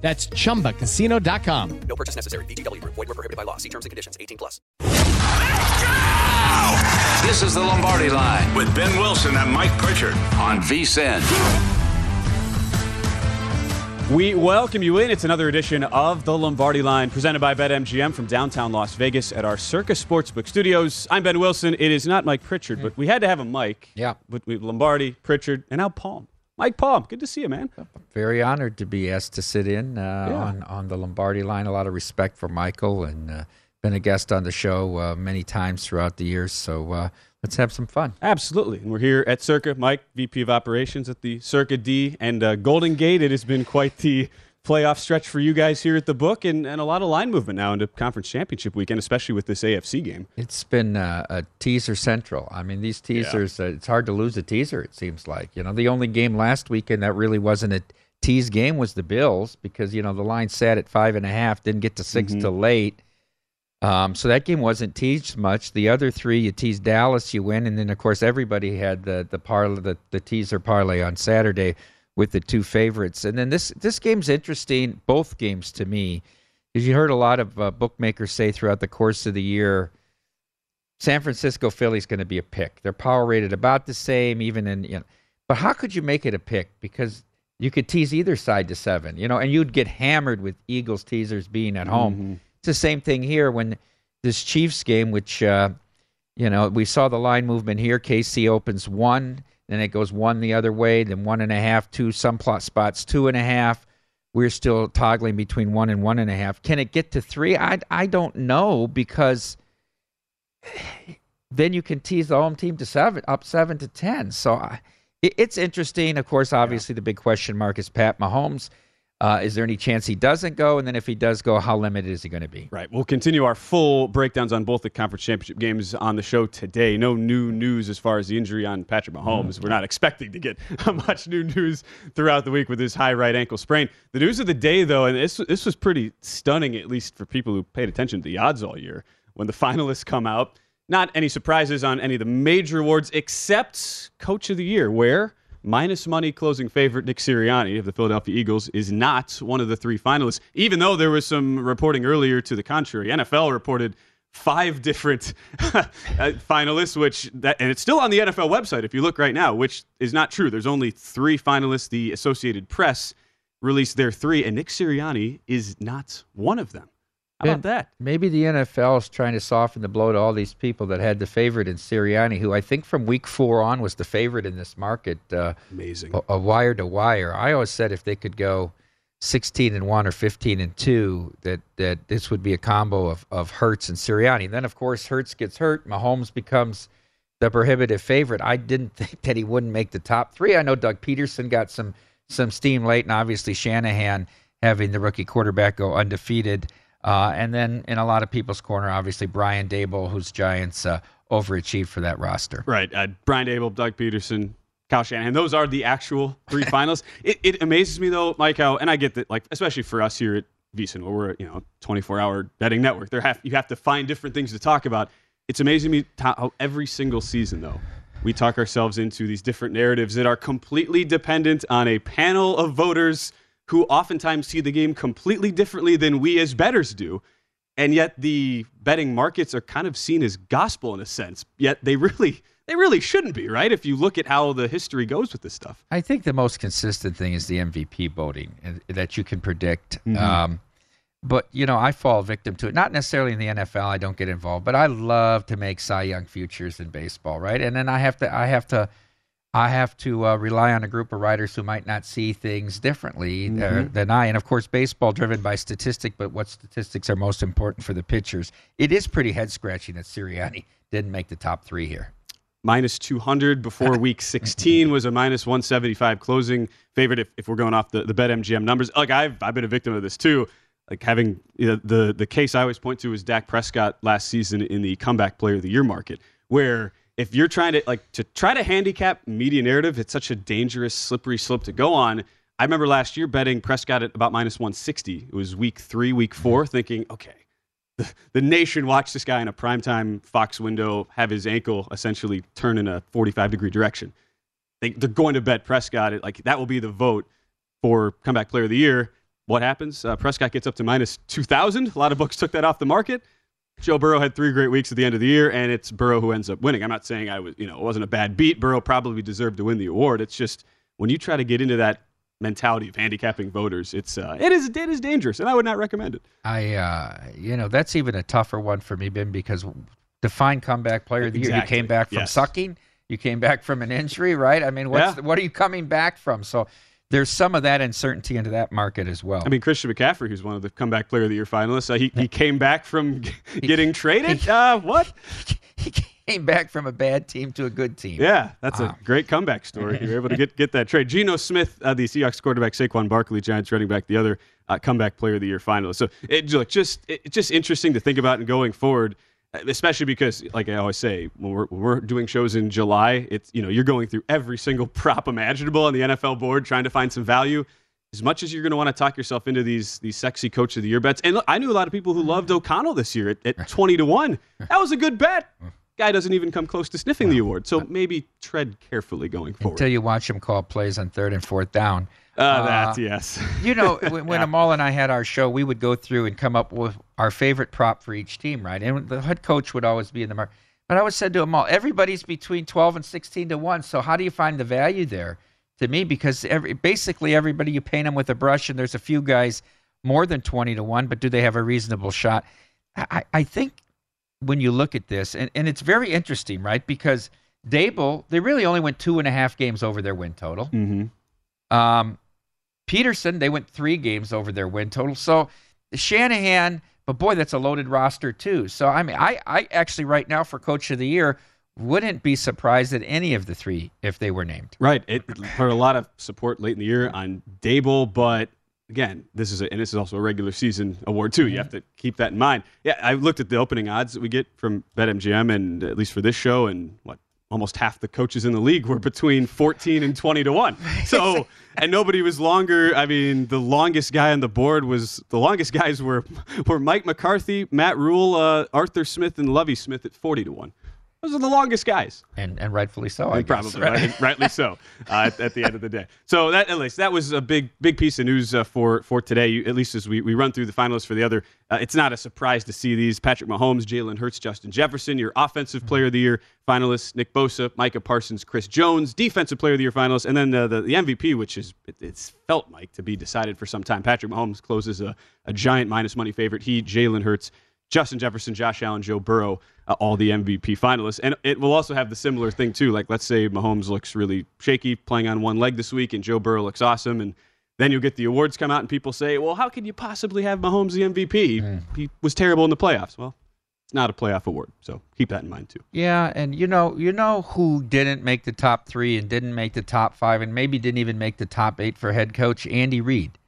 That's chumbacasino.com. No purchase necessary. VGW Group. Void were prohibited by law. See terms and conditions. 18 plus. This is the Lombardi Line with Ben Wilson and Mike Pritchard on VSIN. We welcome you in. It's another edition of the Lombardi Line presented by BetMGM from downtown Las Vegas at our Circa Sportsbook Studios. I'm Ben Wilson. It is not Mike Pritchard, hmm. but we had to have a Mike. Yeah. With, with Lombardi, Pritchard, and now Palm. Mike Palm, good to see you, man. Very honored to be asked to sit in uh, Yeah. on on the Lombardi line. A lot of respect for Michael, and uh, been a guest on the show uh, many times throughout the years. So uh, let's have some fun. Absolutely. And we're here at Circa. Mike, VP of Operations at the Circa D and uh, Golden Gate. It has been quite the playoff stretch for you guys here at the book and, and a lot of line movement now into conference championship weekend, especially with this AFC game. It's been uh, a teaser central. I mean, these teasers. Uh, it's hard to lose a teaser. It seems like you know the only game last weekend that really wasn't a tease game was the Bills because you know the line sat at five and a half, didn't get to 6 Mhm. till late. Um, so that game wasn't teased much. The other three, you teased Dallas, you win, and then of course everybody had the the parlay, the, the teaser parlay on Saturday with the two favorites. And then this this game's interesting. Both games to me, because you heard a lot of uh, bookmakers say throughout the course of the year, San Francisco Philly's going to be a pick. They're power rated about the same, even in you know. But how could you make it a pick? Because you could tease either side to seven, you know, and you'd get hammered with Eagles teasers being at home. Mhm. It's the same thing here when this Chiefs game, which uh, you know, we saw the line movement here. KC opens one, then it goes one the other way, then one and a half, two, some plot spots, two and a half. We're still toggling between one and one and a half. Can it get to three? I I don't know because then you can tease the home team to seven, up seven to ten. So I, it, it's interesting. Of course, obviously the big question mark is Pat Mahomes. Uh, is there any chance he doesn't go? And then if he does go, how limited is he going to be? Right. We'll continue our full breakdowns on both the conference championship games on the show today. No new news as far as the injury on Patrick Mahomes. We're not expecting to get much new news throughout the week with his high right ankle sprain. The news of the day, though, and this this was pretty stunning, at least for people who paid attention to the odds all year, when the finalists come out. Not any surprises on any of the major awards except Coach of the Year, where minus money closing favorite Nick Sirianni of the Philadelphia Eagles is not one of the three finalists, even though there was some reporting earlier to the contrary. NFL reported five different uh, finalists, which that and it's still on the NFL website if you look right now, which is not true. There's only three finalists. The Associated Press released their three, and Nick Sirianni is not one of them. How about that? Maybe the NFL is trying to soften the blow to all these people that had the favorite in Sirianni, who I think from week four on was the favorite in this market. Uh, Amazing. A, a wire to wire. I always said if they could go 16 and one or 15 and two, that that this would be a combo of of Hurts and Sirianni. Then of course Hurts gets hurt, Mahomes becomes the prohibitive favorite. I didn't think that he wouldn't make the top three. I know Doug Pederson got some some steam late, and obviously Shanahan having the rookie quarterback go undefeated. Uh, and then in a lot of people's corner, obviously Brian Daboll, who's Giants uh, overachieved for that roster. Right. Uh, Brian Daboll, Doug Pederson, Kyle Shanahan. Those are the actual three finalists. It, it amazes me though, Mike, how and I get that, like especially for us here at VSiN, where we're you know 24 hour betting network. There have you have to find different things to talk about. It's amazing me how every single season though we talk ourselves into these different narratives that are completely dependent on a panel of voters who oftentimes see the game completely differently than we as bettors do. And yet the betting markets are kind of seen as gospel in a sense. Yet they really they really shouldn't be, right? If you look at how the history goes with this stuff. I think the most consistent thing is the MVP voting that you can predict. Mhm. Um, but you know, I fall victim to it. Not necessarily in the NFL. I don't get involved, but I love to make Cy Young futures in baseball, right? And then I have to, I have to, I have to uh, rely on a group of writers who might not see things differently uh, Mhm. than I. And of course, baseball driven by statistic, but what statistics are most important for the pitchers? It is pretty head scratching that Sirianni didn't make the top three here. minus 200 before week 16 was a minus 175 closing favorite if, if we're going off the, the bet mgm numbers like I've, I've been a victim of this too like having you know, the the case i always point to is dak prescott last season in the comeback player of the year market where if you're trying to like to try to handicap media narrative it's such a dangerous slippery slope to go on i remember last year betting prescott at about minus 160 it was week three week four thinking okay the, the nation watched this guy in a primetime Fox window have his ankle essentially turn in a 45 degree direction. They, they're going to bet Prescott. It, like that will be the vote for comeback player of the year. What happens? Uh, Prescott gets up to minus 2,000. A lot of books took that off the market. Joe Burrow had three great weeks at the end of the year, and it's Burrow who ends up winning. I'm not saying I was, you know, it wasn't a bad beat. Burrow probably deserved to win the award. It's just when you try to get into that mentality of handicapping voters, it's uh, it is it is dangerous, and I would not recommend it. I, uh, you know, that's even a tougher one for me, Ben, because define comeback player of the year. You came back from Yes. sucking. You came back from an injury, right? I mean, what's Yeah. the- what are you coming back from? So there's some of that uncertainty into that market as well. I mean, Christian McCaffrey, who's one of the comeback player of the year finalists, uh, he, he came back from getting traded. Uh, what? he came back from a bad team to a good team. Yeah, that's Wow. a great comeback story. You were able to get, get that trade. Geno Smith, uh, the Seahawks quarterback, Saquon Barkley, Giants running back, the other uh, comeback player of the year finalist. So it look just it, it's just interesting to think about and going forward, especially because, like I always say, when we're, when we're doing shows in July, it's you know you're going through every single prop imaginable on the NFL board, trying to find some value. As much as you're going to want to talk yourself into these these sexy coach of the year bets, and look, I knew a lot of people who loved O'Connell this year at, at twenty to one. That was a good bet. Guy doesn't even come close to sniffing the award, so maybe tread carefully going forward. Until you watch him call plays on third and fourth down. Uh, that yes. you know, when, when Amal and I had our show, we would go through and come up with our favorite prop for each team, right? And the head coach would always be in the market. But I always said to Amal, everybody's between 12 and 16 to 1. So how do you find the value there? To me, because every, basically everybody, you paint them with a brush, and there's a few guys more than 20 to 1, but do they have a reasonable shot? I, I- I think when you look at this, and, and it's very interesting, right? Because Daboll, they really only went two and a half games over their win total. Mm-hmm. Um, Pederson, they went three games over their win total. So Shanahan, but boy, that's a loaded roster too. So I mean, I, I actually right now for Coach of the Year wouldn't be surprised at any of the three if they were named. Right. It heard a lot of support late in the year on Daboll, but again, this is a, and this is also a regular season award too. You mm-hmm. have to keep that in mind. Yeah, I looked at the opening odds that we get from BetMGM, and at least for this show, and what almost half the coaches in the league were between 14 and 20 to 1. So, and nobody was longer. I mean, the longest guy on the board was the longest guys were were Mike McCarthy, Matt Rhule, uh, Arthur Smith, and Lovie Smith at 40 to 1. Those are the longest guys. And and rightfully so, I And guess. probably right, rightly so uh, at, at the end of the day. So that at least that was a big big piece of news uh, for for today. You, at least as we, we run through the finalists for the other, uh, it's not a surprise to see these: Patrick Mahomes, Jalen Hurts, Justin Jefferson, your Offensive Player of the Year finalists, Nick Bosa, Micah Parsons, Chris Jones, Defensive Player of the Year finalists, and then the the, the MVP, which is it, it's felt Mike to be decided for some time. Patrick Mahomes closes a, a giant minus money favorite. He, Jalen Hurts. Justin Jefferson, Josh Allen, Joe Burrow, uh, all the MVP finalists. And it will also have the similar thing, too. Like, let's say Mahomes looks really shaky playing on one leg this week, and Joe Burrow looks awesome. And then you'll get the awards come out, and people say, well, how could you possibly have Mahomes the MVP? Mm. He was terrible in the playoffs. Well, it's not a playoff award. So keep that in mind, too. Yeah, and you know, you know who didn't make the top three and didn't make the top five and maybe didn't even make the top eight for head coach Andy Reid.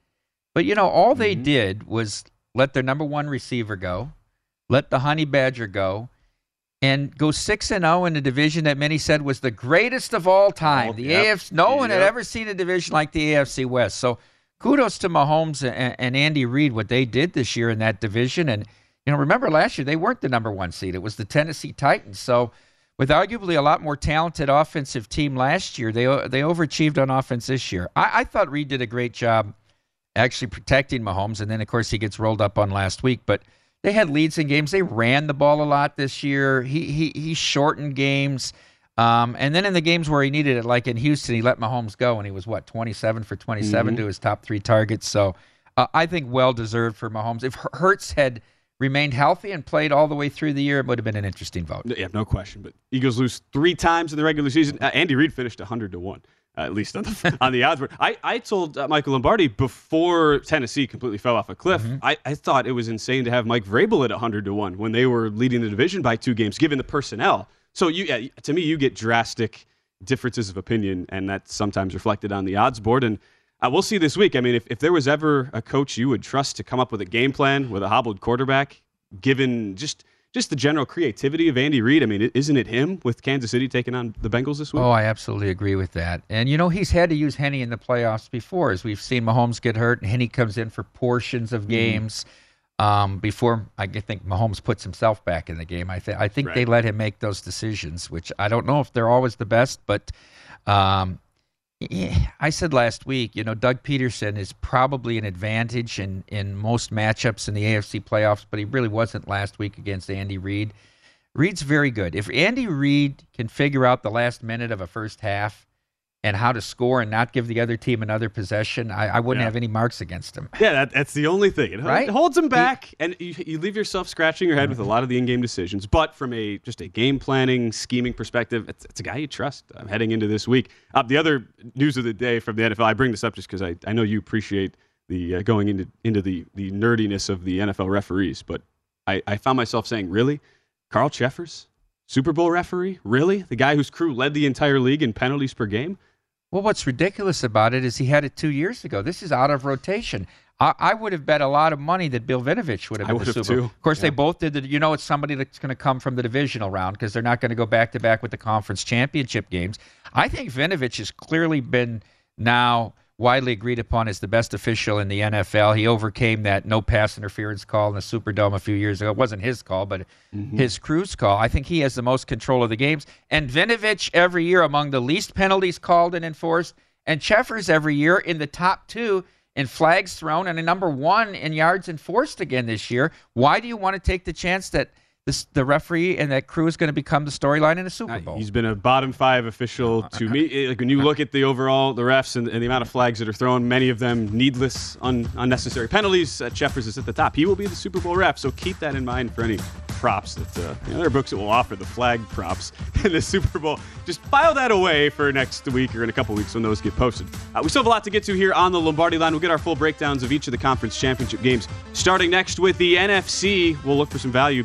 But you know, all they did was let their number one receiver go, let the honey badger go, and go six and zero in a division that many said was the greatest of all time. Oh, the yep, AFC, no one had ever seen a division like the AFC West. So kudos to Mahomes and, and Andy Reid what they did this year in that division. And you know, remember last year they weren't the number one seed; it was the Tennessee Titans. So with arguably a lot more talented offensive team last year, they they overachieved on offense this year. I, I thought Reid did a great job actually protecting Mahomes, and then of course he gets rolled up on last week. But they had leads in games. They ran the ball a lot this year. He he he shortened games. Um, and then in the games where he needed it, like in Houston, he let Mahomes go, and he was what 27 for 27 to his top three targets. So uh, I think well deserved for Mahomes. If Hurts had remained healthy and played all the way through the year, it would have been an interesting vote. Yeah, no question. But Eagles lose three times in the regular season. Uh, Andy Reid finished 100 to 1. At least on the, on the odds board. I, I told uh, Michael Lombardi before Tennessee completely fell off a cliff, I, I thought it was insane to have Mike Vrabel at 100 to 1 when they were leading the division by two games, given the personnel. So you, yeah, to me, you get drastic differences of opinion, and that's sometimes reflected on the odds board. And uh, we'll see this week. I mean, if, if there was ever a coach you would trust to come up with a game plan with a hobbled quarterback, given just just the general creativity of Andy Reid, I mean, isn't it him with Kansas City taking on the Bengals this week? Oh, I absolutely agree with that. And you know, he's had to use Henne in the playoffs before, as we've seen Mahomes get hurt, and Henne comes in for portions of games. Um, before I think Mahomes puts himself back in the game, I think I think they let him make those decisions, which I don't know if they're always the best, but um, I said last week, you know, Doug Pederson is probably an advantage in, in most matchups in the AFC playoffs, but he really wasn't last week against Andy Reid. Reid's very good. If Andy Reid can figure out the last minute of a first half and how to score and not give the other team another possession, I, I wouldn't Yeah. have any marks against him. Yeah, that, that's the only thing. It, Right? it holds him back, and you, you leave yourself scratching your head with a lot of the in-game decisions. But from a just a game planning, scheming perspective, it's, it's a guy you trust um, heading into this week. Uh, the other news of the day from the NFL, I bring this up just because I, I know you appreciate the uh, going into into the the nerdiness of the NFL referees, but I, I found myself saying, really, Carl Cheffers, Super Bowl referee, really, the guy whose crew led the entire league in penalties per game. Well, what's ridiculous about it is he had it two years ago. This is out of rotation. I, I would have bet a lot of money that Bill Vinovich would have been the Super Bowl. Of course, they both did. The, you know, it's somebody that's going to come from the divisional round because they're not going to go back to back with the conference championship games. I think Vinovich has clearly been now widely agreed upon as the best official in the NFL. He overcame that no pass interference call in the Superdome a few years ago. It wasn't his call, but mm-hmm. his crew's call. I think he has the most control of the games. And Vinovich every year among the least penalties called and enforced, and Cheffers every year in the top two in flags thrown and a number one in yards enforced again this year. Why do you want to take the chance that this, the referee and that crew is going to become the storyline in a Super Bowl? He's been a bottom five official to me. Eh, Like when you look at the overall, the refs and, and the amount of flags that are thrown, many of them needless, un, unnecessary penalties. Uh, Cheffers is at the top. He will be the Super Bowl ref, so keep that in mind for any props that uh, you know, there are books that will offer the flag props in the Super Bowl. Just file that away for next week or in a couple weeks when those get posted. Uh, we still have a lot to get to here on the Lombardi line. We'll get our full breakdowns of each of the conference championship games. Starting next with the NFC, we'll look for some value.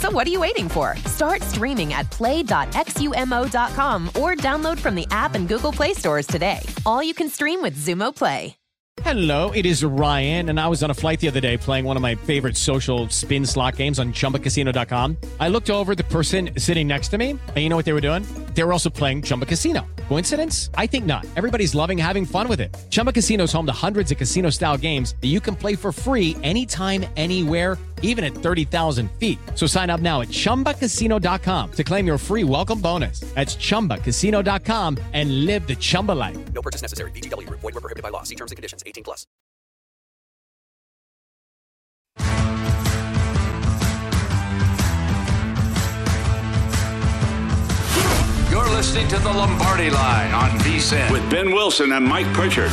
So what are you waiting for? Start streaming at play.xumo.com or download from the app and Google Play stores today. All you can stream with Xumo Play. Hello, it is Ryan, and I was on a flight the other day playing one of my favorite social spin slot games on chumbacasino.com. I looked over the person sitting next to me, and you know what they were doing? They were also playing Chumba Casino. Coincidence? I think not. Everybody's loving having fun with it. Chumba Casino is home to hundreds of casino style games that you can play for free anytime, anywhere, even at 30,000 feet. So sign up now at chumbacasino.com to claim your free welcome bonus. That's chumbacasino.com and live the Chumba life. No purchase necessary. VGW Group. Void were prohibited by law. See terms and conditions. 18 plus. You're listening to the Lombardi Line on VSIN with Ben Wilson and Mike Pritchard.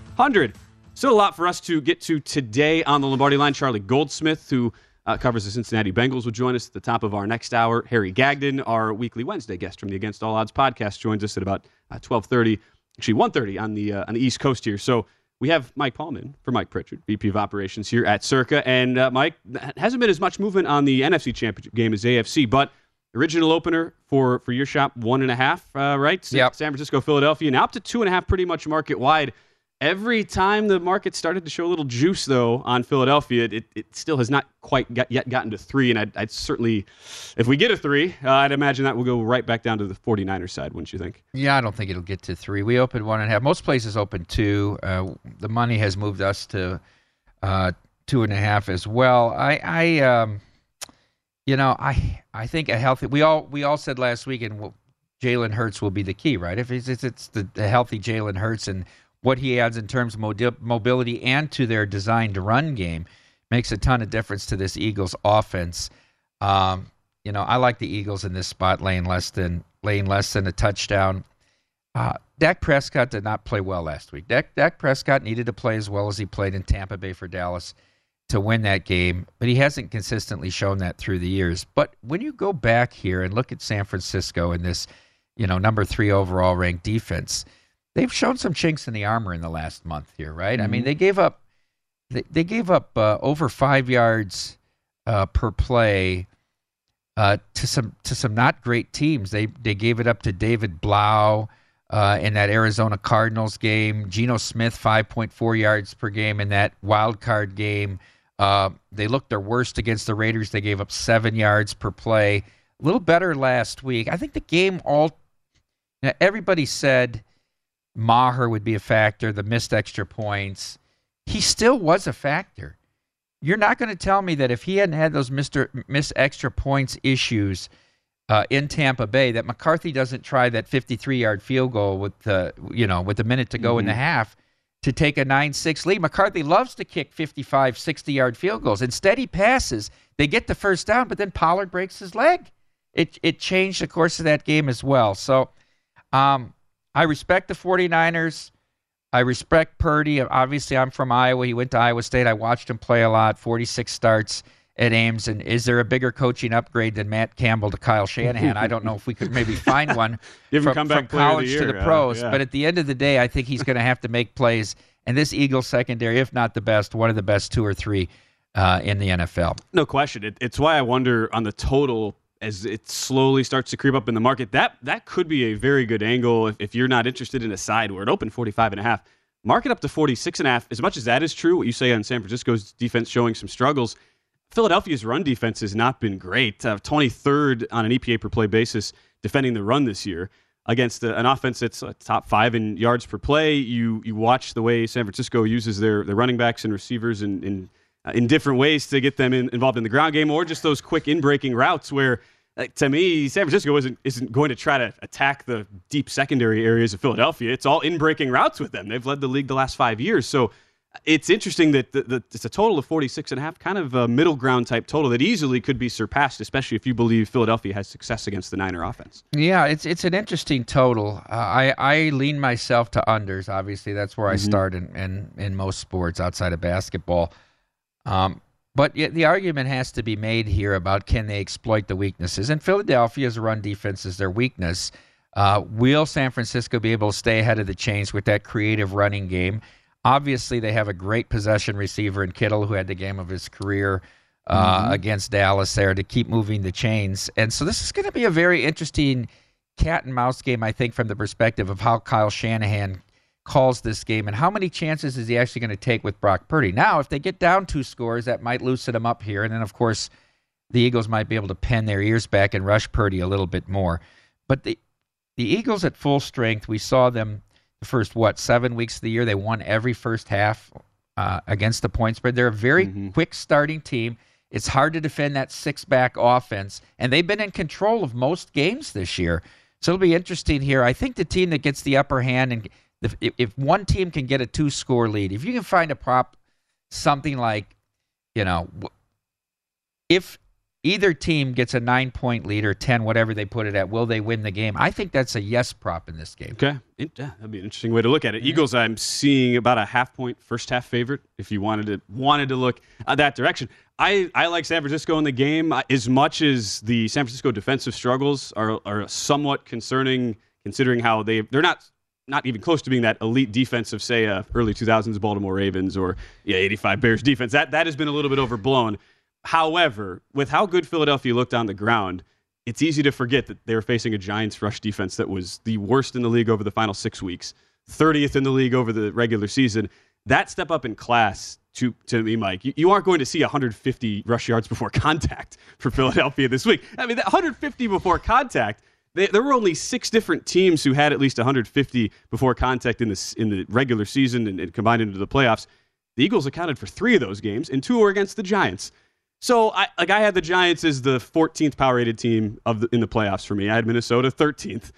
100. Still a lot for us to get to today on the Lombardi line. Charlie Goldsmith, who uh, covers the Cincinnati Bengals, will join us at the top of our next hour. Harry Gagnon, our weekly Wednesday guest from the Against All Odds podcast, joins us at about uh, 1230, actually 1.30 on the, uh, on the East Coast here. So we have Mike Paulman for Mike Pritchard, VP of Operations here at Circa. And uh, Mike, hasn't been as much movement on the NFC Championship game as AFC, but original opener for, for your shop, one and a half, uh, right? Yep. San Francisco, Philadelphia, now up to two and a half pretty much market wide. Every time the market started to show a little juice, though, on Philadelphia, it, it still has not quite got, yet gotten to three. And I'd, I'd certainly, if we get a three, uh, I'd imagine that will go right back down to the 49ers side, wouldn't you think? Yeah, I don't think it'll get to three. We opened one and a half. Most places open two. Uh, the money has moved us to uh, two and a half as well. I, I um, you know, I, I think a healthy. We all, we all said last week, and well, Jalen Hurts will be the key, right? If it's, it's, the, the healthy Jalen Hurts and what he adds in terms of mobility and to their designed run game makes a ton of difference to this Eagles offense. Um, you know, I like the Eagles in this spot, laying less than laying less than a touchdown. Uh, Dak Prescott did not play well last week. Dak, Dak Prescott needed to play as well as he played in Tampa Bay for Dallas to win that game, but he hasn't consistently shown that through the years. But when you go back here and look at San Francisco and this, you know, number three overall ranked defense, they've shown some chinks in the armor in the last month here, right? Mm-hmm. I mean, they gave up they, they gave up uh, over five yards uh, per play uh, to some to some not great teams. They they gave it up to David Blough uh, in that Arizona Cardinals game. Geno Smith five point four yards per game in that wild card game. Uh, they looked their worst against the Raiders. They gave up seven yards per play. A little better last week. I think the game all. Know, everybody said Maher would be a factor, the missed extra points. He still was a factor. You're not going to tell me that if he hadn't had those Mr. missed extra points issues uh, in Tampa Bay, that McCarthy doesn't try that 53-yard field goal with the you know with a minute to go mm-hmm. in the half to take a 9-6 lead. McCarthy loves to kick 55, 60-yard field goals. Instead, he passes. They get the first down, but then Pollard breaks his leg. It it changed the course of that game as well. So. Um, I respect the 49ers. I respect Purdy. Obviously, I'm from Iowa. He went to Iowa State. I watched him play a lot, 46 starts at Ames. And is there a bigger coaching upgrade than Matt Campbell to Kyle Shanahan? I don't know if we could maybe find one from, from college the to the pros. Yeah. But at the end of the day, I think he's going to have to make plays. And this Eagles secondary, if not the best, one of the best two or three uh, in the NFL. No question. It, it's why I wonder on the total as it slowly starts to creep up in the market. That that could be a very good angle if, if you're not interested in a side where it opened 45 and a half. Market up to 46 and a half. As much as that is true, what you say on San Francisco's defense showing some struggles, Philadelphia's run defense has not been great. Uh, 23rd on an EPA per play basis defending the run this year against a, an offense that's top five in yards per play. You you watch the way San Francisco uses their, their running backs and receivers and, uh, in different ways to get them in, involved in the ground game, or just those quick in-breaking routes where, like, to me, San Francisco isn't isn't going to try to attack the deep secondary areas of Philadelphia. It's all in-breaking routes with them. They've led the league the last five years, so it's interesting that the, the, it's a total of 46 and a half, kind of a middle ground type total that easily could be surpassed, especially if you believe Philadelphia has success against the Niner offense. Yeah, it's it's an interesting total. Uh, I I lean myself to unders. Obviously, that's where mm-hmm. I start in, in in most sports outside of basketball. Um, but the argument has to be made here about can they exploit the weaknesses? And Philadelphia's run defense is their weakness. Uh, will San Francisco be able to stay ahead of the chains with that creative running game? Obviously, they have a great possession receiver in Kittle, who had the game of his career uh, mm-hmm. against Dallas there to keep moving the chains. And so this is going to be a very interesting cat and mouse game, I think, from the perspective of how Kyle Shanahan calls this game and how many chances is he actually going to take with Brock Purdy. Now, if they get down two scores, that might loosen them up here. And then, of course, the Eagles might be able to pin their ears back and rush Purdy a little bit more. But the the Eagles at full strength, we saw them the first what seven weeks of the year. They won every first half uh, against the point spread. They're a very mm-hmm. quick starting team. It's hard to defend that six back offense, and they've been in control of most games this year. So it'll be interesting here. I think the team that gets the upper hand and if, if one team can get a two score lead, if you can find a prop, something like, you know, if either team gets a nine point lead or 10, whatever they put it at, will they win the game? I think that's a yes prop in this game. Okay. Yeah, that'd be an interesting way to look at it. Mm-hmm. Eagles, I'm seeing about a half point first half favorite if you wanted to wanted to look uh, that direction. I, I like San Francisco in the game as much as the San Francisco defensive struggles are, are somewhat concerning considering how they they're not not even close to being that elite defense of say uh, early 2000s Baltimore Ravens or yeah 85 Bears defense. That that has been a little bit overblown. However, with how good Philadelphia looked on the ground, it's easy to forget that they were facing a Giants rush defense that was the worst in the league over the final 6 weeks, 30th in the league over the regular season. That step up in class to to me, Mike, you, you, aren't going to see 150 rush yards before contact for Philadelphia this week. I mean, that 150 before contact they, there were only six different teams who had at least 150 before contact in the in the regular season and, and combined into the playoffs. The Eagles accounted for three of those games, and two were against the Giants. So, I, like, I had the Giants as the 14th power rated team of the, in the playoffs for me. I had Minnesota 13th,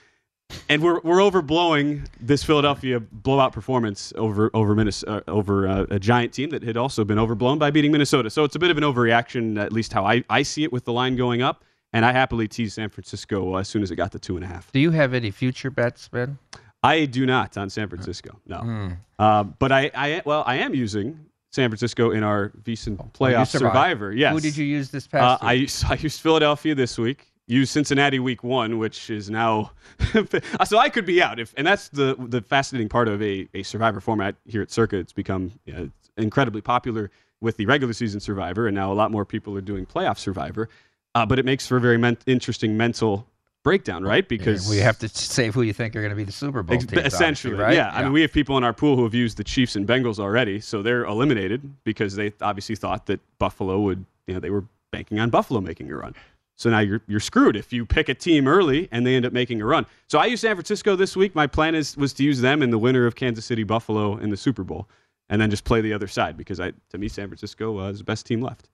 and we're we're overblowing this Philadelphia blowout performance over over Minnesota, uh, over uh, a Giant team that had also been overblown by beating Minnesota. So it's a bit of an overreaction, at least how I, I see it with the line going up. And I happily teased San Francisco as soon as it got to two and a half. Do you have any future bets, Ben? I do not on San Francisco. No, mm. uh, but I, I, well, I am using San Francisco in our oh, playoff survivor. Yes. Who did you use this past? Uh, I used, I used Philadelphia this week. Used Cincinnati week one, which is now so I could be out if, and that's the the fascinating part of a, a survivor format here at Circa. It's become you know, incredibly popular with the regular season survivor, and now a lot more people are doing playoff survivor. Uh, but it makes for a very men- interesting mental breakdown, right? Because we have to save who you think are going to be the Super Bowl teams, essentially, right? Yeah. yeah. I mean, we have people in our pool who have used the Chiefs and Bengals already, so they're eliminated because they obviously thought that Buffalo would, you know, they were banking on Buffalo making a run. So now you're you're screwed if you pick a team early and they end up making a run. So I use San Francisco this week. My plan is was to use them in the winner of Kansas City Buffalo in the Super Bowl, and then just play the other side because I to me San Francisco uh, is the best team left.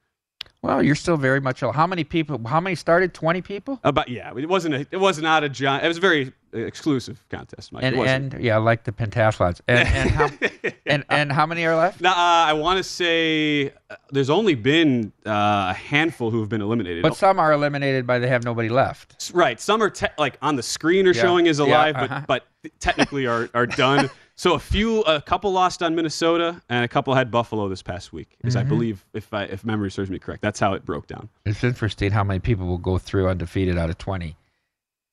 Well, you're still very much. How many people? How many started? Twenty people? About yeah. It wasn't. A, it was not a giant. It was a very exclusive contest, Mike. And, and yeah, I like the pentathlons. And and how, and, and how many are left? Now, uh, I want to say uh, there's only been uh, a handful who have been eliminated. But some are eliminated by they have nobody left. Right. Some are te- like on the screen are Yeah. showing as Yeah, alive, uh-huh. but but technically are are done. so a few, a couple lost on Minnesota, and a couple had Buffalo this past week. Is I Mhm. believe, if I, if memory serves me correct, that's how it broke down. It's interesting how many people will go through undefeated out of 20.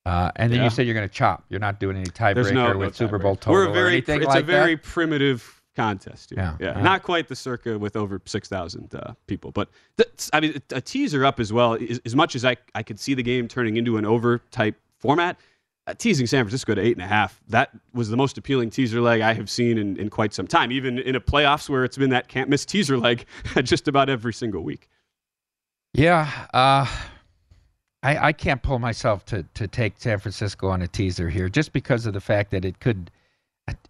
Uh, and then Yeah. you said you're going to chop. You're not doing any tiebreaker no, no with Super. Bowl total We're or very, anything it's like a very that. primitive contest. Here. Yeah. Yeah, Uh-huh. not quite the circa with over six thousand uh, people, but that's, I mean, a teaser up as well. As, as much as I I could see the game turning into an over type format. Uh, teasing San Francisco to eight and a half. That was the most appealing teaser leg I have seen in, in quite some time. Even in a playoffs where it's been that can't miss teaser leg just about every single week. Yeah, uh, I, I can't pull myself to, to take San Francisco on a teaser here just because of the fact that it could.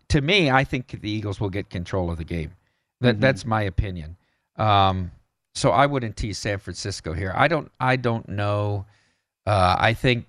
To me, I think the Eagles will get control of the game. That Mhm. that's my opinion. Um, so I wouldn't tease San Francisco here. I don't. I don't know. Uh, I think,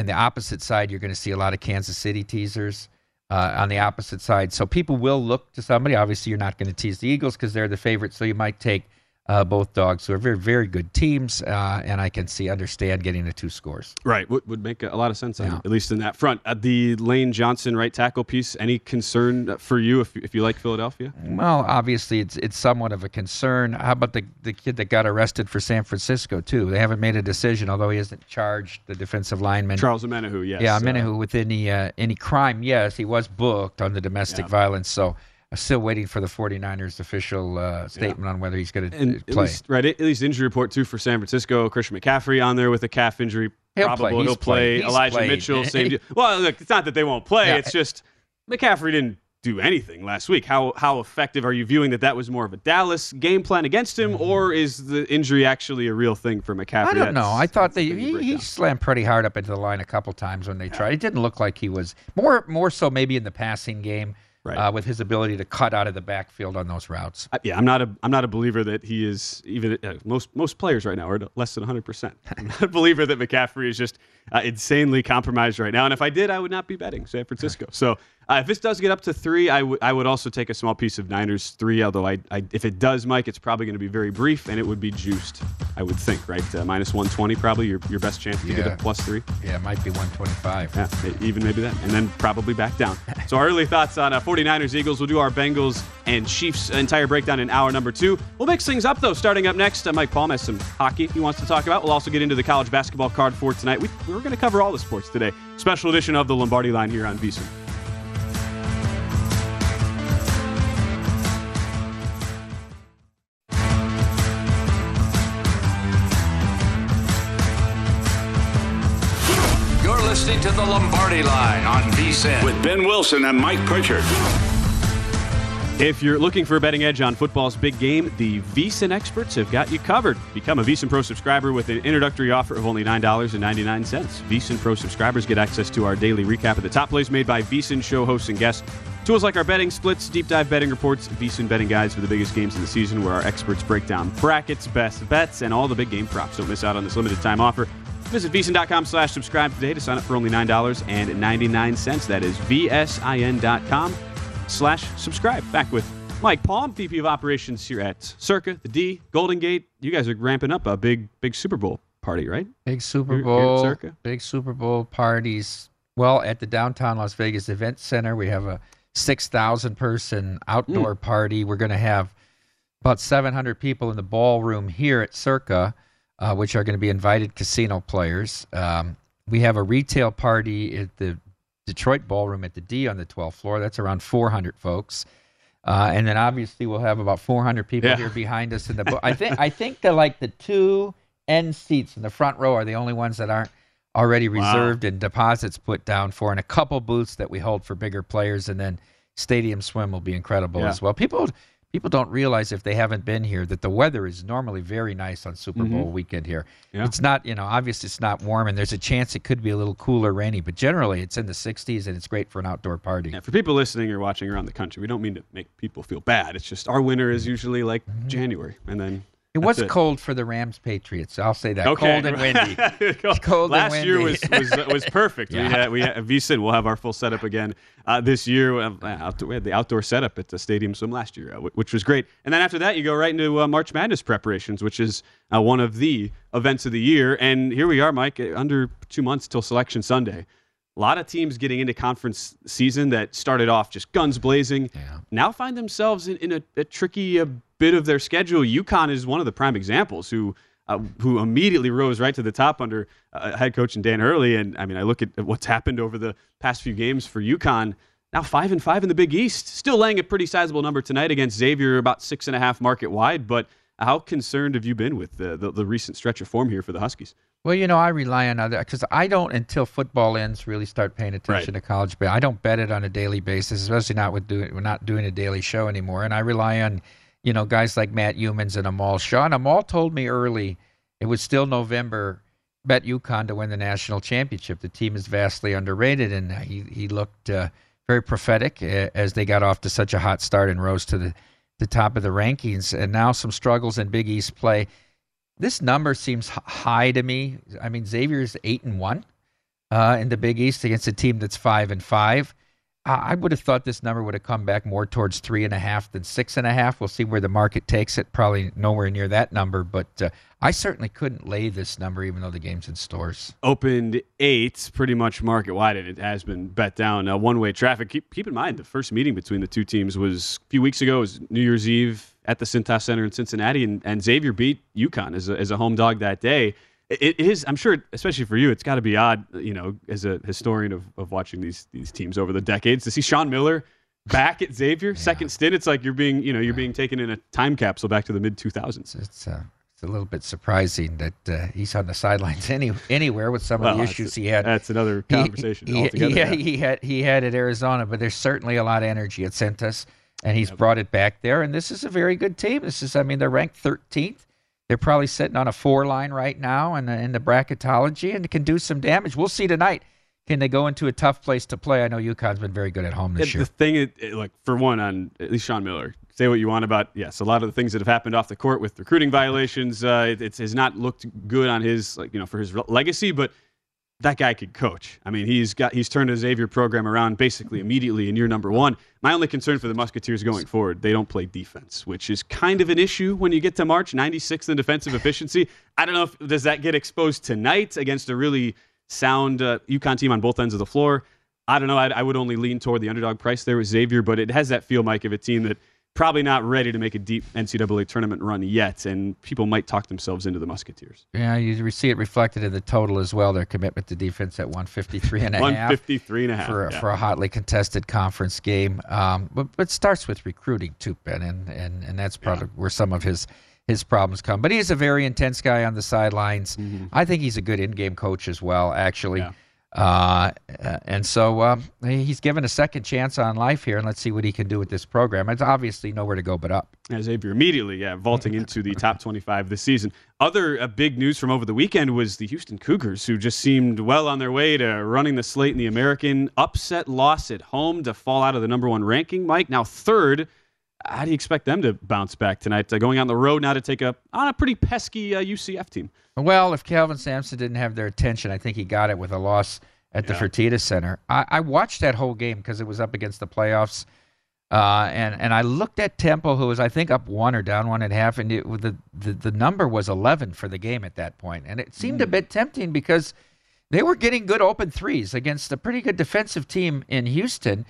in the opposite side, you're going to see a lot of Kansas City teasers. Uh, on the opposite side, so people will look to somebody. Obviously, you're not going to tease the Eagles because they're the favorite. So you might take uh, both dogs, who are very, very good teams, uh, and I can see understand getting the two scores. Right, would, would make a lot of sense, at least in that front. Uh, the Lane Johnson right tackle piece, any concern for you if, if you like Philadelphia? Well, obviously, it's it's somewhat of a concern. How about the the kid that got arrested for San Francisco too? They haven't made a decision, although he hasn't charged the defensive lineman Charles Omenihu, yes. Yeah, uh, Omenihu with any uh, any crime. Yes, he was booked on the domestic Yeah. violence. So I'm still waiting for the 49ers official uh, statement on whether he's going to play. least, right, at least injury report too for San Francisco. Christian McCaffrey on there with a calf injury. He'll Probable play. He's he'll play. He's Elijah played. Mitchell, same deal. Well, look, it's not that they won't play. Yeah. It's just McCaffrey didn't do anything last week. How how effective are you viewing that? That was more of a Dallas game plan against him, or is the injury actually a real thing for McCaffrey? Mm-hmm. I don't know. I thought they, he, he slammed pretty hard up into the line a couple times when they tried. It didn't look like he was more more so maybe in the passing game Right. uh, with his ability to cut out of the backfield on those routes. I- yeah, I'm not a I'm not a believer that he is even uh, most most players right now are less than 100. percent I'm not a believer that McCaffrey is just uh, insanely compromised right now. And if I did, I would not be betting San Francisco. So uh, if this does get up to three, I would I would also take a small piece of Niners three. Although I, I if it does, Mike, it's probably going to be very brief and it would be juiced. I would think right uh, minus 120 probably your your best chance to get a plus three. Yeah, it might be 125. Yeah, even maybe that. And then probably back down. So our early thoughts on uh, 49ers, Eagles. We'll do our Bengals and Chiefs entire breakdown in hour number two. We'll mix things up, though. Starting up next, uh, Mike Palm has some hockey he wants to talk about. We'll also get into the college basketball card for tonight. We, we're going to cover all the sports today. Special edition of the Lombardi line here on VSiN. You're listening to the Lombardi Line on VSiN with Ben Wilson and Mike Pritchard. If you're looking for a betting edge on football's big game, the VSiN experts have got you covered. Become a VSiN Pro subscriber with an introductory offer of only $9.99. VSiN Pro subscribers get access to our daily recap of the top plays made by VSiN show hosts and guests. Tools like our betting splits, deep dive betting reports, VSiN betting guides for the biggest games of the season, where our experts break down brackets, best bets, and all the big game props. Don't miss out on this limited time offer. Visit VSiN.com slash subscribe today to sign up for only $9.99. That is VSIN.com slash subscribe. Back with Mike Palm, VP of Operations here at Circa, the D, Golden Gate. You guys are ramping up a big, big Super Bowl party, right? Big Super Here- here Bowl, Circa? big Super Bowl parties. Well, at the downtown Las Vegas Event Center, we have a 6,000 person outdoor Hmm. party. We're going to have about 700 people in the ballroom here at Circa, uh, which are going to be invited casino players. Um, we have a retail party at the Detroit Ballroom at the D on the 12th floor. That's around 400 folks. Uh, and then obviously we'll have about 400 people Yeah. here behind us in the. bo- I think I think the like the two end seats in the front row are the only ones that aren't already Wow. reserved and deposits put down for, and a couple booths that we hold for bigger players, and then Stadium Swim will be incredible Yeah. as well. People people don't realize if they haven't been here that the weather is normally very nice on Super Mhm. Bowl weekend here. Yeah. It's not, you know, obviously it's not warm, and there's a chance it could be a little cooler, rainy, but generally it's in the 60s and it's great for an outdoor party. Yeah, for people listening or watching around the country, we don't mean to make people feel bad. It's just our winter is usually like Mm-hmm. January, and then It was That's cold for the Rams Patriots. I'll say that. Okay. Cold and windy. cold Last and year was was, was perfect. Yeah. We had we had VSIN. We'll have our full setup again uh, this year. We, uh, we had the outdoor setup at the Stadium Swim last year, uh, which was great. And then after that, you go right into uh, March Madness preparations, which is uh, one of the events of the year. And here we are, Mike, uh, under two months till Selection Sunday. A lot of teams getting into conference season that started off just guns blazing now find themselves in, in a, a tricky uh, bit of their schedule. UConn is one of the prime examples who uh, who immediately rose right to the top under uh, head coach and Dan Hurley. And I mean, I look at what's happened over the past few games for UConn. Now five and five in the Big East, still laying a pretty sizable number tonight against Xavier, about six and a half market wide. But how concerned have you been with the, the, the recent stretch of form here for the Huskies? Well, you know, I rely on other because I don't until football ends really start paying attention to college. But I don't bet it on a daily basis, especially not with doing we're not doing a daily show anymore. And I rely on, you know, guys like Matt Youmans and Amal Shah. And Amal told me early it was still November. Bet UConn to win the national championship. The team is vastly underrated, and he he looked uh, very prophetic uh, as they got off to such a hot start and rose to the the top of the rankings. And now some struggles in Big East play this number seems high to me. I mean, Xavier's eight and one uh, in the Big East against a team that's five and five. I would have thought this number would have come back more towards three and a half than six and a half. We'll see where the market takes it. Probably nowhere near that number, but uh, I certainly couldn't lay this number, even though the game's in stores. Opened eight, pretty much market wide, and it has been bet down. One way traffic. Keep, keep in mind, the first meeting between the two teams was a few weeks ago. It was New Year's Eve at the Cintas Center in Cincinnati, and, and Xavier beat UConn as a, as a home dog that day. It, is, I'm sure, especially for you, it's got to be odd, you know, as a historian of, of watching these these teams over the decades, to see Sean Miller back at Xavier, second stint. It's like you're being, you know, you're being taken in a time capsule back to the mid 2000s. It's uh, it's a little bit surprising that uh, he's on the sidelines any anywhere with some of Well, the issues he had. that's another conversation he, altogether, He, yeah. he had he had at Arizona, but there's certainly a lot of energy at Cintas, and he's brought it back there. And this is a very good team. This is, I mean, they're ranked 13th. They're probably sitting on a four line right now in the, in the bracketology and can do some damage. We'll see tonight. Can they go into a tough place to play? I know UConn's been very good at home this the year. thing, is, it- like for one, on at least Sean Miller, say what you want about yes, a lot of the things that have happened off the court with recruiting violations, uh, it, it's has not looked good on his like you know for his legacy, but. That guy could coach. I mean, he's got he's turned his Xavier program around basically immediately in year number one. My only concern for the Musketeers going forward, they don't play defense, which is kind of an issue when you get to March. 96th in defensive efficiency. I don't know if does that get exposed tonight against a really sound uh, UConn team on both ends of the floor. I don't know. I, I would only lean toward the underdog price there with Xavier, but it has that feel, Mike, of a team that probably not ready to make a deep NCAA tournament run yet, and people might talk themselves into the Musketeers. Yeah, you see it reflected in the total as well. Their commitment to defense at 153 and a half. 153 and a half, for, yeah. for a hotly contested conference game. Um, but but it starts with recruiting too, Ben, and and, and that's probably where some of his his problems come. But he's a very intense guy on the sidelines. Mm-hmm. I think he's a good in-game coach as well, actually. Uh, and so um, he's given a second chance on life here, and let's see what he can do with this program. It's obviously nowhere to go but up. As Xavier immediately, yeah, vaulting into the top 25 this season. Other uh, big news from over the weekend was the Houston Cougars, who just seemed well on their way to running the slate in the American. Upset loss at home to fall out of the number one ranking. Mike, now third. How do you expect them to bounce back tonight? Uh, going on the road now to take up on a pretty pesky uh, UCF team. Well, if Kelvin Sampson didn't have their attention, I think he got it with a loss at the Yeah. Fertitta Center. I, I watched that whole game because it was up against the playoffs, uh, and and I looked at Temple, who was I think up one or down one and a half, and it, the, the the number was eleven for the game at that point, and it seemed a Hmm. bit tempting because they were getting good open threes against a pretty good defensive team in Houston.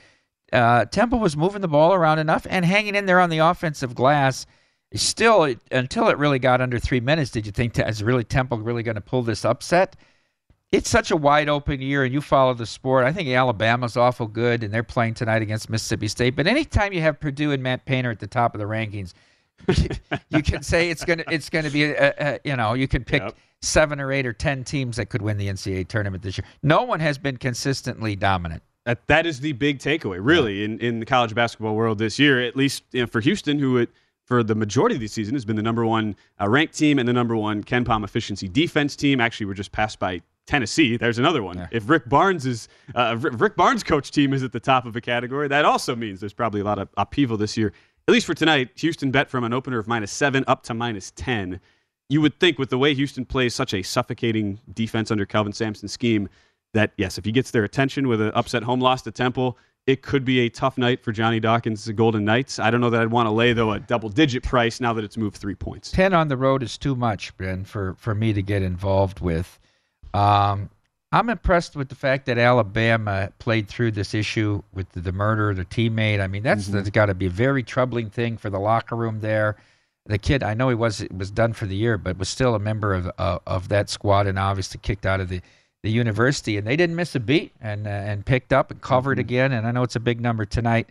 Uh, Temple was moving the ball around enough and hanging in there on the offensive glass. Still, it, until it really got under three minutes, did you think is really Temple really going to pull this upset? It's such a wide open year, and you follow the sport. I think Alabama's awful good, and they're playing tonight against Mississippi State. But anytime you have Purdue and Matt Painter at the top of the rankings, you can say it's gonna it's gonna be a, a, you know you can pick Yep. seven or eight or ten teams that could win the NCAA tournament this year. No one has been consistently dominant. That that is the big takeaway, really, in, in the college basketball world this year. At least you know, for Houston, who it, for the majority of the season has been the number one uh, ranked team and the number one KenPom efficiency defense team. Actually, we're just passed by Tennessee. There's another one. If Rick Barnes is uh, Rick Barnes' coach team is at the top of a category, that also means there's probably a lot of upheaval this year. at least for tonight, Houston bet from an opener of minus seven up to minus 10. You would think, with the way Houston plays such a suffocating defense under Kelvin Sampson's scheme, that yes, if he gets their attention with an upset home loss to Temple, it could be a tough night for Johnny Dawkins' Golden Knights. I don't know that I'd want to lay though a double digit price now that it's moved three points. Ten on the road is too much, Ben, for for me to get involved with. Um, I'm impressed with the fact that Alabama played through this issue with the, the murder of their teammate. I mean, that's, Mm-hmm. that's got to be a very troubling thing for the locker room there. The kid, I know he was was done for the year, but was still a member of uh, of that squad, and obviously kicked out of the, the university. And they didn't miss a beat, and uh, and picked up and covered Mm-hmm. again. And I know it's a big number tonight,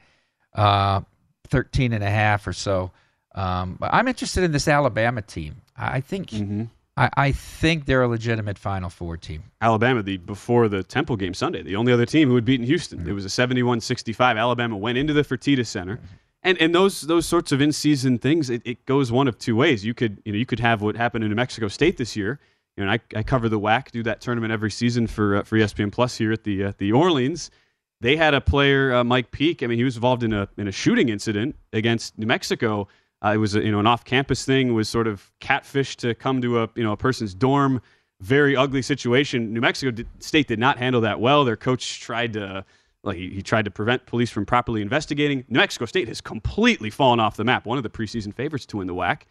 uh, 13 and a half or so. Um, but I'm interested in this Alabama team. I think Mm-hmm. I, I think they're a legitimate Final Four team. Alabama, the before the Temple game Sunday, the only other team who had beaten Houston. It was a 71-65. Alabama went into the Fertitta Center. And and those those sorts of in-season things, it, it goes one of two ways. You could you know you could have what happened in New Mexico State this year. You know, and I, I cover the WAC, do that tournament every season for uh, for ESPN Plus here at the uh, the Orleans. They had a player, uh, Mike Peake. I mean, he was involved in a in a shooting incident against New Mexico. Uh, it was a, you know an off-campus thing. Was sort of catfish to come to a you know a person's dorm. Very ugly situation. New Mexico did, State did not handle that well. Their coach tried to like he, he tried to prevent police from properly investigating. New Mexico State has completely fallen off the map. One of the preseason favorites to win the WAC.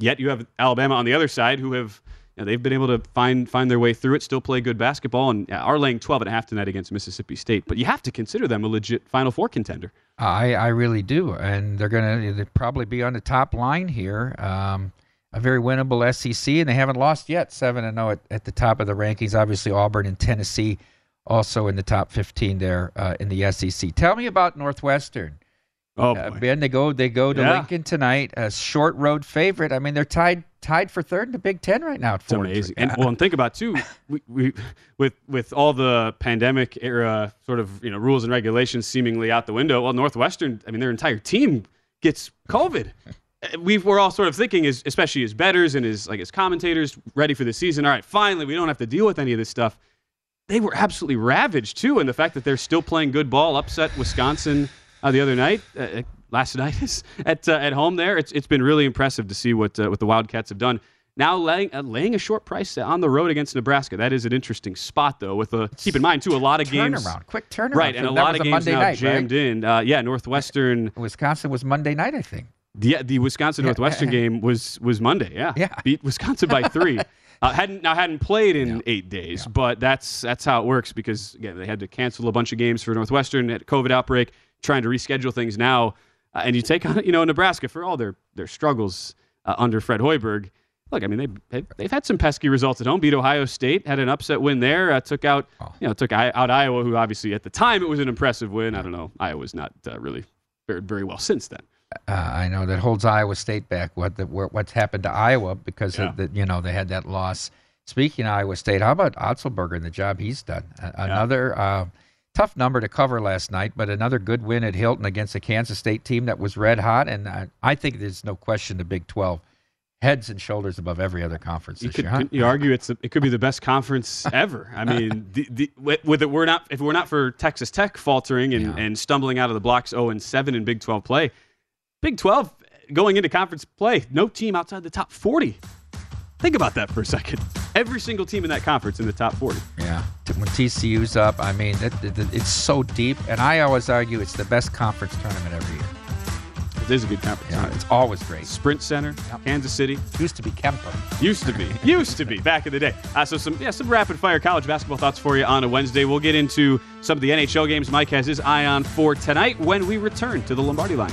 Yet you have Alabama on the other side who have you know, they've been able to find find their way through it, still play good basketball, and are laying 12 and a half tonight against Mississippi State. But you have to consider them a legit Final Four contender. I, I really do, and they're going to probably be on the top line here. Um, a very winnable SEC, and they haven't lost yet. Seven and zero at, at the top of the rankings. Obviously, Auburn and Tennessee also in the top fifteen there uh, in the SEC. Tell me about Northwestern. Oh, uh, Ben, they go they go to Yeah. Lincoln tonight. A short road favorite. I mean, they're tied tied for third in the Big Ten right now. At It's amazing. And well, and think about too, we, we with with all the pandemic era sort of you know rules and regulations seemingly out the window. Well, Northwestern, I mean, their entire team gets COVID. Uh, We we're all sort of thinking, as especially as bettors and as like as commentators, ready for the season. All right, finally, we don't have to deal with any of this stuff. They were absolutely ravaged too, and the fact that they're still playing good ball, upset Wisconsin uh, the other night, uh, last night at uh, at home. There, it's it's been really impressive to see what uh, what the Wildcats have done. Now laying uh, laying a short price on the road against Nebraska. That is an interesting spot though. With a keep in mind too, a lot of games turnaround, quick turnaround. right, and a lot of games Monday now night, jammed right? in. Uh, yeah, Northwestern. Wisconsin was Monday night, I think. Yeah, the Wisconsin Northwestern game was was Monday. Yeah, Yeah. beat Wisconsin by three. uh, hadn't now hadn't played in eight days, but that's that's how it works because again they had to cancel a bunch of games for Northwestern at COVID outbreak, trying to reschedule things now, uh, and you take on you know Nebraska for all their their struggles uh, under Fred Hoiberg. Look, I mean they they've, had some pesky results at home. Beat Ohio State, had an upset win there. Uh, took out you know took I- out Iowa, who obviously at the time it was an impressive win. I don't know, Iowa's not uh, really fared very well since then. uh, I know that holds Iowa State back. What the, what's happened to Iowa because of the, you know they had that loss. Speaking of Iowa State, how about Otzelberger and the job he's done? A- Another uh, tough number to cover last night, but another good win at Hilton against a Kansas State team that was red hot. And I, I think there's no question the Big 12 heads and shoulders above every other conference You this could, year. huh? you argue it's the, it could be the best conference ever. I mean, the, the, with it, we're not if we're not for Texas Tech faltering and, and stumbling out of the blocks 0 and 7 in Big 12 play, Big 12 going into conference play, no team outside the top 40. Think about that for a second. Every single team in that conference in the top 40. Yeah. When TCU's up, I mean, it, it, it's so deep. And I always argue it's the best conference tournament every year. It is a good conference. Yeah, it's always great. Sprint Center, Kansas City. Used to be Kemper. Used to be. Used to be back in the day. Uh, so some yeah, some rapid fire college basketball thoughts for you on a Wednesday. We'll get into some of the NHL games Mike has his eye on for tonight when we return to the Lombardi line.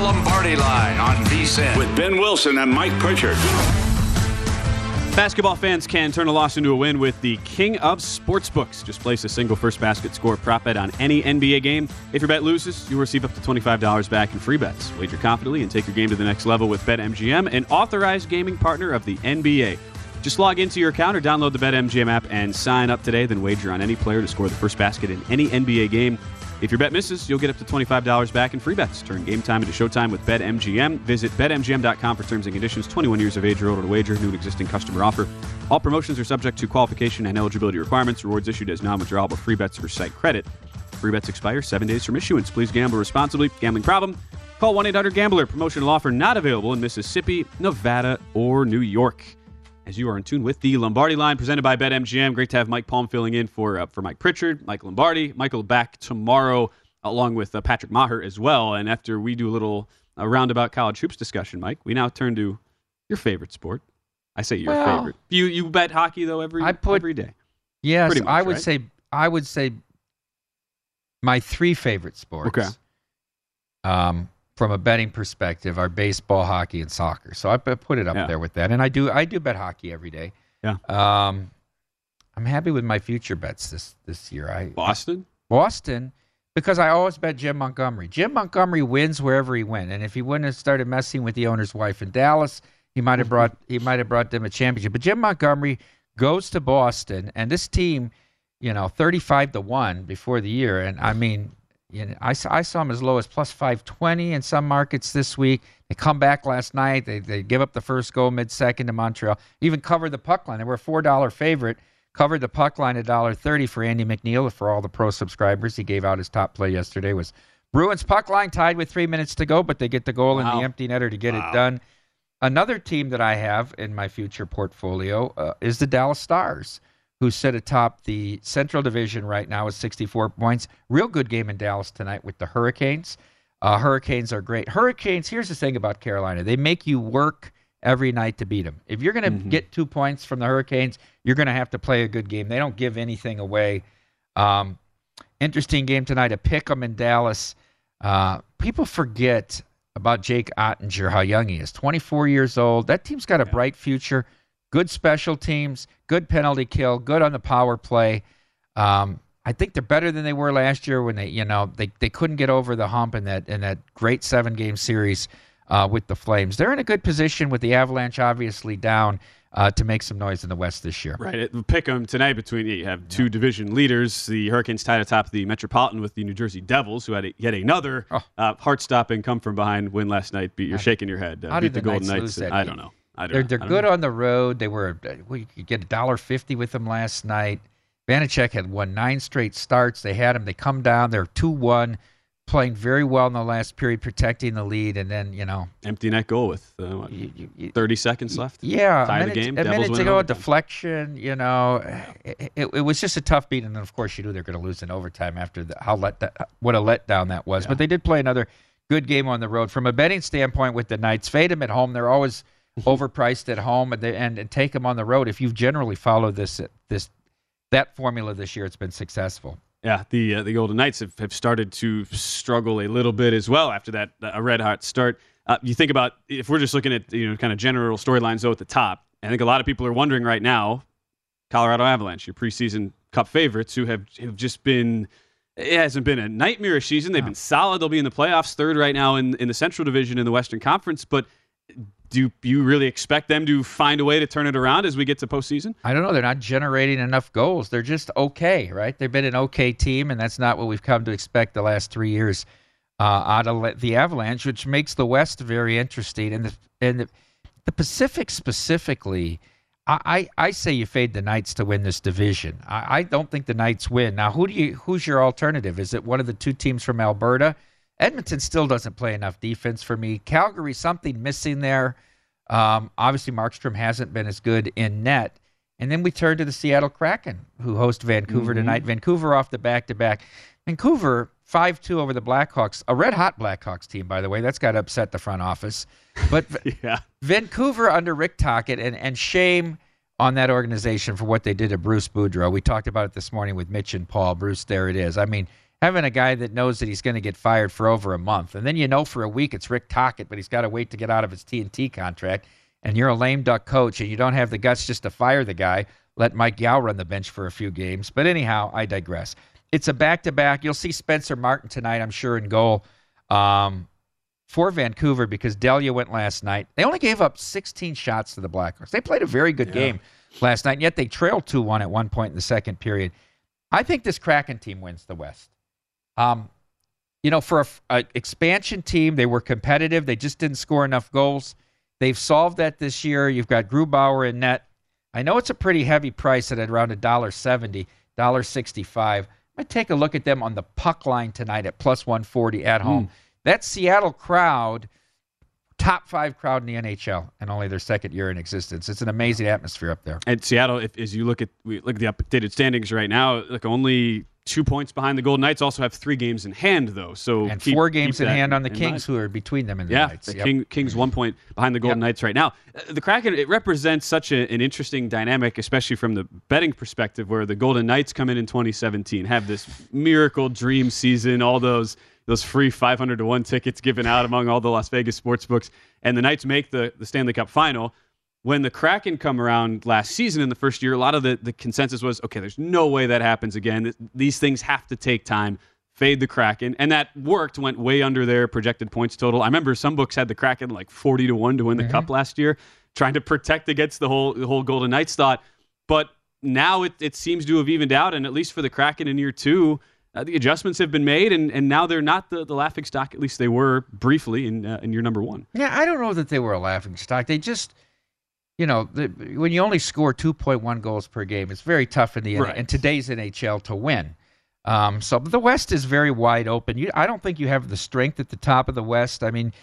Lombardi Line on VSIN with Ben Wilson and Mike Pritchard. Basketball fans can turn a loss into a win with the king of sportsbooks. Just place a single first basket score prop bet on any NBA game. If your bet loses, you'll receive up to $25 back in free bets. Wager confidently and take your game to the next level with BetMGM, an authorized gaming partner of the NBA. Just log into your account or download the BetMGM app and sign up today, then wager on any player to score the first basket in any NBA game. If your bet misses, you'll get up to $25 back in free bets. Turn game time into showtime with BetMGM. Visit BetMGM.com for terms and conditions. 21 years of age or older to wager. New and existing customer offer. All promotions are subject to qualification and eligibility requirements. Rewards issued as non-withdrawable free bets for site credit. Free bets expire seven days from issuance. Please gamble responsibly. Gambling problem? Call 1-800-GAMBLER. Promotional offer not available in Mississippi, Nevada, or New York. As you are in tune with the Lombardi line presented by BetMGM. Great to have Mike Palm filling in for uh, for Mike Pritchard, Mike Lombardi. Michael back tomorrow along with uh, Patrick Maher as well. And after we do a little uh, roundabout college hoops discussion, Mike, we now turn to your favorite sport. I say your Well- favorite. You you bet hockey though every I put- every day. Yes, much, I would right? say I would say my three favorite sports. Okay. Um, from a betting perspective, are baseball, hockey, and soccer. So I put it up Yeah. there with that, and I do I do bet hockey every day. Yeah. Um, I'm happy with my future bets this this year. I Boston. Boston, because I always bet Jim Montgomery. Jim Montgomery wins wherever he went, and if he wouldn't have started messing with the owner's wife in Dallas, he might have brought he might have brought them a championship. But Jim Montgomery goes to Boston, and this team, you know, thirty-five to one before the year, and I mean. You know, I, saw- I saw them as low as plus 520 in some markets this week. They come back last night. They, they give up the first goal mid second to Montreal. Even covered the puck line. They were a $4 favorite covered the puck line at $1.30 for Andy MacNeil for all the pro subscribers. He gave out his top play yesterday was Bruins puck line tied with three minutes to go, but they get the goal in Wow. the empty netter to get Wow. it done. Another team that I have in my future portfolio uh, is the Dallas Stars, who sit atop the Central Division right now with 64 points. Real good game in Dallas tonight with the Hurricanes. Uh, Hurricanes are great. Hurricanes, here's the thing about Carolina they make you work every night to beat them. If you're going to Mm-hmm. get two points from the Hurricanes, you're going to have to play a good game. They don't give anything away. Um, interesting game tonight. A pick 'em in Dallas. Uh, people forget about Jake Oettinger, how young he is. 24 years old. That team's got a bright future. Good special teams, good penalty kill, good on the power play. Um, I think they're better than they were last year when they, you know, they, they couldn't get over the hump in that in that great seven game series uh, with the Flames. They're in a good position with the Avalanche obviously down uh, to make some noise in the West this year. Right. It, pick 'em tonight between you have two division leaders. The Hurricanes tied atop the Metropolitan with the New Jersey Devils, who had a, yet another uh, heart-stopping come from behind win last night. Beat, you're shaking your head. Uh, Oh. Beat the the Golden Knights Knights. lose that I don't know. They're they're good know. on the road. They were we could get a dollar fifty with them last night. Vanecek had won nine straight starts. They had him. They come down. They're two one, playing very well in the last period, protecting the lead, and then you know empty net goal with uh, what, 30 seconds left. Yeah, tie the minute, game. a Devils minute to go, a deflection. You know, it, it, it was just a tough beat, and then of course you knew they're going to lose in overtime after the, how let that, what a letdown that was. But they did play another good game on the road. From a betting standpoint, with the Knights, fade them at home. They're always overpriced at home, and, they, and and take them on the road. If you've generally followed this this that formula this year, it's been successful. Yeah, the uh, the Golden Knights have, have started to struggle a little bit as well after that a red hot start. Uh, you think about if we're just looking at you know kind of general storylines though at the top. I think a lot of people are wondering right now, Colorado Avalanche, your preseason Cup favorites, who have have just been. It hasn't been a nightmarish season. They've been solid. They'll be in the playoffs, third right now in in the Central Division in the Western Conference. But do you really expect them to find a way to turn it around as we get to postseason? I don't know. They're not generating enough goals. They're just okay, right? They've been an okay team, and that's not what we've come to expect the last three years uh, out of the Avalanche, which makes the West very interesting. And the and the, the Pacific specifically, I, I, I say you fade the Knights to win this division. I, I don't think the Knights win. Now, who do you? Who's your alternative? Is it one of the two teams from Alberta? Edmonton still doesn't play enough defense for me. Calgary, something missing there. Um, obviously, Markstrom hasn't been as good in net. And then we turn to the Seattle Kraken, who host Vancouver Mm-hmm. tonight. Vancouver off the back to back. Vancouver 5 2 over the Blackhawks, a red hot Blackhawks team, by the way. That's got to upset the front office. But yeah. Vancouver under Rick Tocchet, and, and shame on that organization for what they did to Bruce Boudreau. We talked about it this morning with Mitch and Paul. Bruce, there it is. I mean, having a guy that knows that he's going to get fired for over a month, and then you know for a week it's Rick Tocchet, but he's got to wait to get out of his TNT contract, and you're a lame duck coach, and you don't have the guts just to fire the guy. Let Mike Yeo run the bench for a few games. But anyhow, I digress. It's a back to back. You'll see Spencer Martin tonight, I'm sure, in goal. Um, for Vancouver because Delia went last night. They only gave up 16 shots to the Blackhawks. They played a very good game last night, and yet they trailed 2 1 at one point in the second period. I think this Kraken team wins the West. Um, you know, for a, a expansion team, they were competitive. They just didn't score enough goals. They've solved that this year. You've got Grubauer in net. I know it's a pretty heavy price at around a dollar seventy, dollar sixty-five. I take a look at them on the puck line tonight at plus one forty at home. That Seattle crowd, top five crowd in the NHL, and only their second year in existence. It's an amazing atmosphere up there. And Seattle, if as you look at we look at the updated standings right now, like only two points behind the Golden Knights. Also have three games in hand though, so And keep- four games in hand on the in Kings, mind. who are between them and the yeah, Knights. the Yep. King, Kings one point behind the Golden Knights right now. Uh, The Kraken it represents such a, an interesting dynamic, especially from the betting perspective, where the Golden Knights come in in 2017, have this miracle dream season, all those those free 500 to one tickets given out among all the Las Vegas sports books, and the Knights make the the Stanley Cup final. When the Kraken come around last season in the first year, a lot of the, the consensus was, okay, there's no way that happens again. These things have to take time. Fade the Kraken. And that worked, went way under their projected points total. I remember some books had the Kraken like 40 to 1 to win the cup last year, trying to protect against the whole the whole Golden Knights thought. But now it, it seems to have evened out, and at least for the Kraken in year two, uh, the adjustments have been made, and, and now they're not the, the laughing stock. At least they were briefly in uh, in year number one. Yeah, I don't know that they were a laughing stock. They just, you know, the, when you only score 2.1 goals per game, it's very tough in the Right. in today's NHL to win. Um, so the West is very wide open. You, I don't think you have the strength at the top of the West. I mean,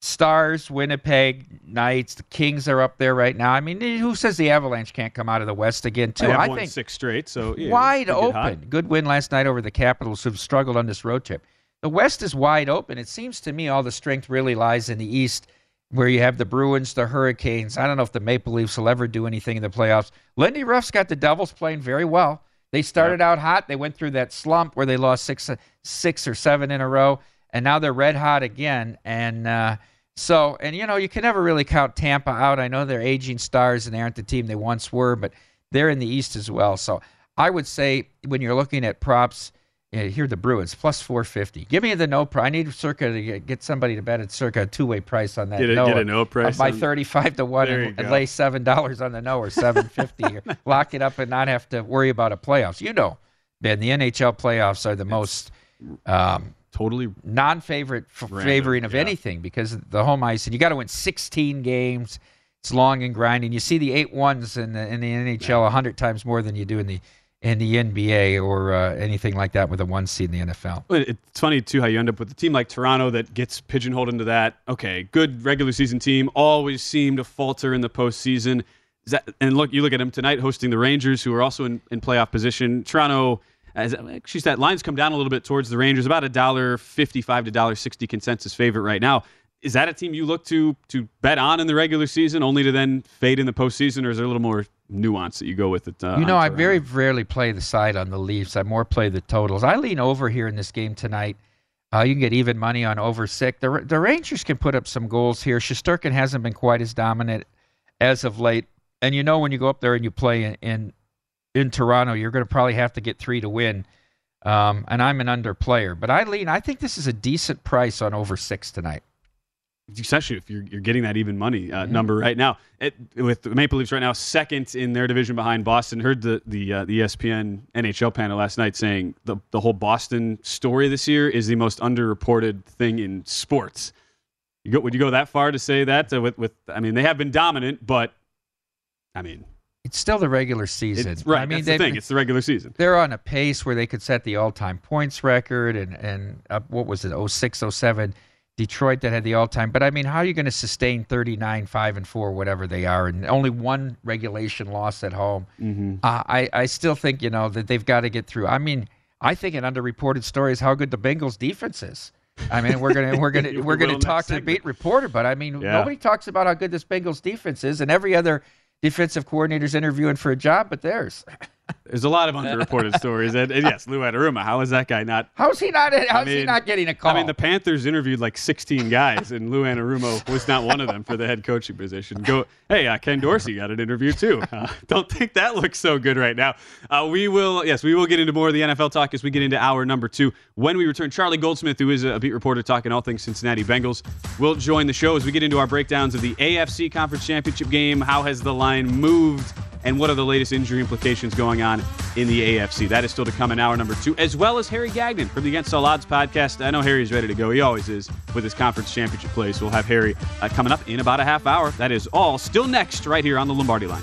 Stars, Winnipeg, Knights, the Kings are up there right now. I mean, who says the Avalanche can't come out of the West again too? I won think six straight, so yeah, wide get hot. open. Good win last night over the Capitals, who've struggled on this road trip. The West is wide open. It seems to me all the strength really lies in the East, where you have the Bruins, the Hurricanes. I don't know if the Maple Leafs will ever do anything in the playoffs. Lindy Ruff's got the Devils playing very well. They started out hot. They went through that slump where they lost six, six or seven in a row, and now they're red hot again. And uh, so, and you know, you can never really count Tampa out. I know they're aging stars and they aren't the team they once were, but they're in the East as well. So I would say when you're looking at props, yeah, here are the Bruins plus 450. Give me the no price. I need Circa to get, somebody to bet at Circa a two way price on that. Get a- no, get a no price By 35 to one and, and lay seven dollars on the no or 750 lock it up and not have to worry about a playoffs. You know, Ben, the NHL playoffs are the most um, totally non-favorite f- favoring of yeah. anything because of the home ice and you got to win 16 games. It's long and grinding. You see the eight ones in the in the NHL a hundred times more than you do in the in the NBA or uh, anything like that with a one seed in the NFL. It's funny too how you end up with a team like Toronto that gets pigeonholed into that. Okay, good regular season team, always seem to falter in the postseason. That, and look, you look at them tonight hosting the Rangers, who are also in, in playoff position. Toronto, as actually that lines come down a little bit towards the Rangers, about a dollar fifty-five to dollar sixty consensus favorite right now. Is that a team you look to to bet on in the regular season, only to then fade in the postseason, or is there a little more nuance that you go with it? Uh, you know, I very rarely play the side on the Leafs. I more play the totals. I lean over here in this game tonight. Uh, you can get even money on over six. The, the Rangers can put up some goals here. Shesterkin hasn't been quite as dominant as of late. And you know, when you go up there and you play in in, in Toronto, you're going to probably have to get three to win. Um, and I'm an under player, but I lean. I think this is a decent price on over six tonight especially if you're, you're getting that even money uh, mm-hmm. number right now. It, with the Maple Leafs right now, second in their division behind Boston. Heard the the uh, the ESPN NHL panel last night saying the the whole Boston story this year is the most underreported thing in sports. You go, would you go that far to say that? Uh, with with I mean, they have been dominant, but I mean. It's still the regular season. It's, right. I mean, the thing. It's the regular season. They're on a pace where they could set the all-time points record, and and uh, what was it, 06, 07 Detroit that had the all-time. But I mean, how are you going to sustain 39, five and four, whatever they are, and only one regulation loss at home? Mm-hmm. Uh, I I still think you know that they've got to get through. I mean, I think an underreported story is how good the Bengals defense is. I mean, we're gonna we're gonna we're gonna talk to the beat reporter, but I mean, yeah. nobody talks about how good this Bengals defense is, and every other defensive coordinator's interviewing for a job, but theirs. There's a lot of underreported stories, and, and, yes, Lou Anarumo. How is that guy not? How's he not? How's I mean, he not getting a call? I mean, the Panthers interviewed like 16 guys, and Lou Anarumo was not one of them for the head coaching position. Go, hey, uh, Ken Dorsey got an interview too. Uh, don't think that looks so good right now. Uh, we will, yes, we will get into more of the NFL talk as we get into hour number two. When we return, Charlie Goldsmith, who is a beat reporter talking all things Cincinnati Bengals, will join the show as we get into our breakdowns of the AFC Conference Championship game. How has the line moved? And what are the latest injury implications going on in the AFC. That is still to come in hour number two, as well as Harry Gagnon from the Against All Odds podcast. I know Harry's ready to go. He always is with his conference championship play. So we'll have Harry uh, coming up in about a half hour. That is all still next right here on the Lombardi line.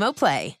Play.